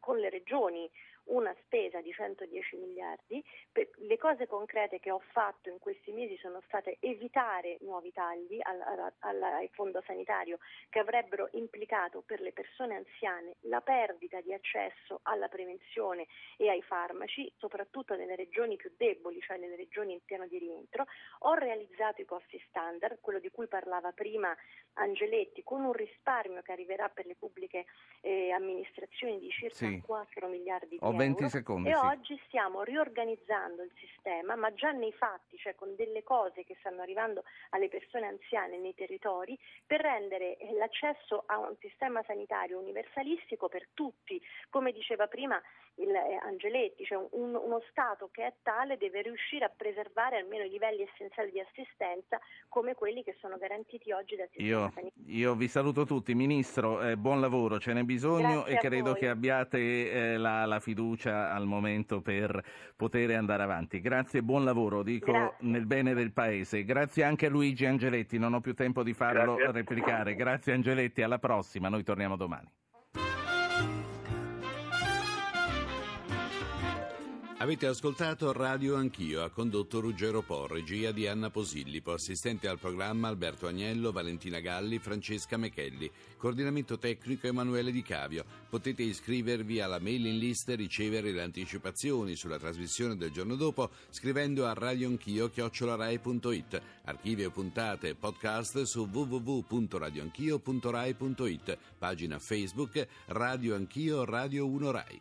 con le regioni una spesa di 110 miliardi. Le cose concrete che ho fatto in questi mesi sono state evitare nuovi tagli al, al, al, fondo sanitario che avrebbero implicato per le persone anziane la perdita di accesso alla prevenzione e ai farmaci, soprattutto nelle regioni più deboli, cioè nelle regioni in piano di rientro. Ho realizzato i costi standard, quello di cui parlava prima Angeletti, con un risparmio che arriverà per le pubbliche eh, amministrazioni di circa sì. 4 miliardi di Ho euro. 20 secondi. E sì. oggi stiamo riorganizzando il sistema, ma già nei fatti, cioè con delle cose che stanno arrivando alle persone anziane nei territori, per rendere eh, l'accesso a un sistema sanitario universalistico per tutti. Come diceva prima il, eh, Angeletti, cioè un, uno Stato che è tale deve riuscire a preservare almeno i livelli essenziali di assistenza come quelli che sono garantiti oggi dal sistema io, sanitario. Io vi saluto tutti, Ministro, eh, buon lavoro, ce n'è bisogno Grazie e credo voi. che abbiate eh, la, la, fiducia al momento per poter andare avanti. Grazie e buon lavoro, dico Grazie. nel bene del Paese. Grazie anche a Luigi Angeletti, non ho più tempo di farlo Grazie. replicare. Grazie Angeletti, alla prossima, noi torniamo domani. Avete ascoltato Radio Anch'io, ha condotto Ruggero Po, regia di Anna Posillipo, assistente al programma Alberto Agnello, Valentina Galli, Francesca Mechelli, coordinamento tecnico Emanuele Di Cavio. Potete iscrivervi alla mailing list e ricevere le anticipazioni sulla trasmissione del giorno dopo scrivendo a radioanchio.it. Puntate e podcast su www.radioanchio.rai.it. Pagina Facebook Radio Anch'io Radio 1 Rai.